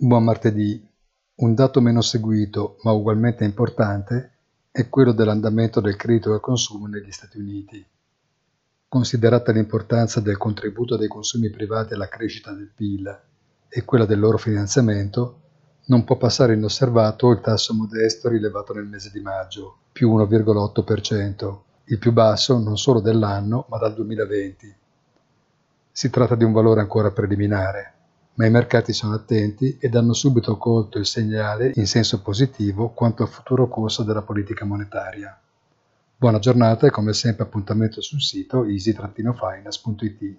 Buon martedì. Un dato meno seguito, ma ugualmente importante, è quello dell'andamento del credito al consumo negli Stati Uniti. Considerata l'importanza del contributo dei consumi privati alla crescita del PIL e quella del loro finanziamento, non può passare inosservato il tasso modesto rilevato nel mese di maggio, più 1,8%, il più basso non solo dell'anno, ma dal 2020. Si tratta di un valore ancora preliminare, ma i mercati sono attenti ed hanno subito colto il segnale in senso positivo quanto al futuro corso della politica monetaria. Buona giornata e come sempre appuntamento sul sito easy-finance.it.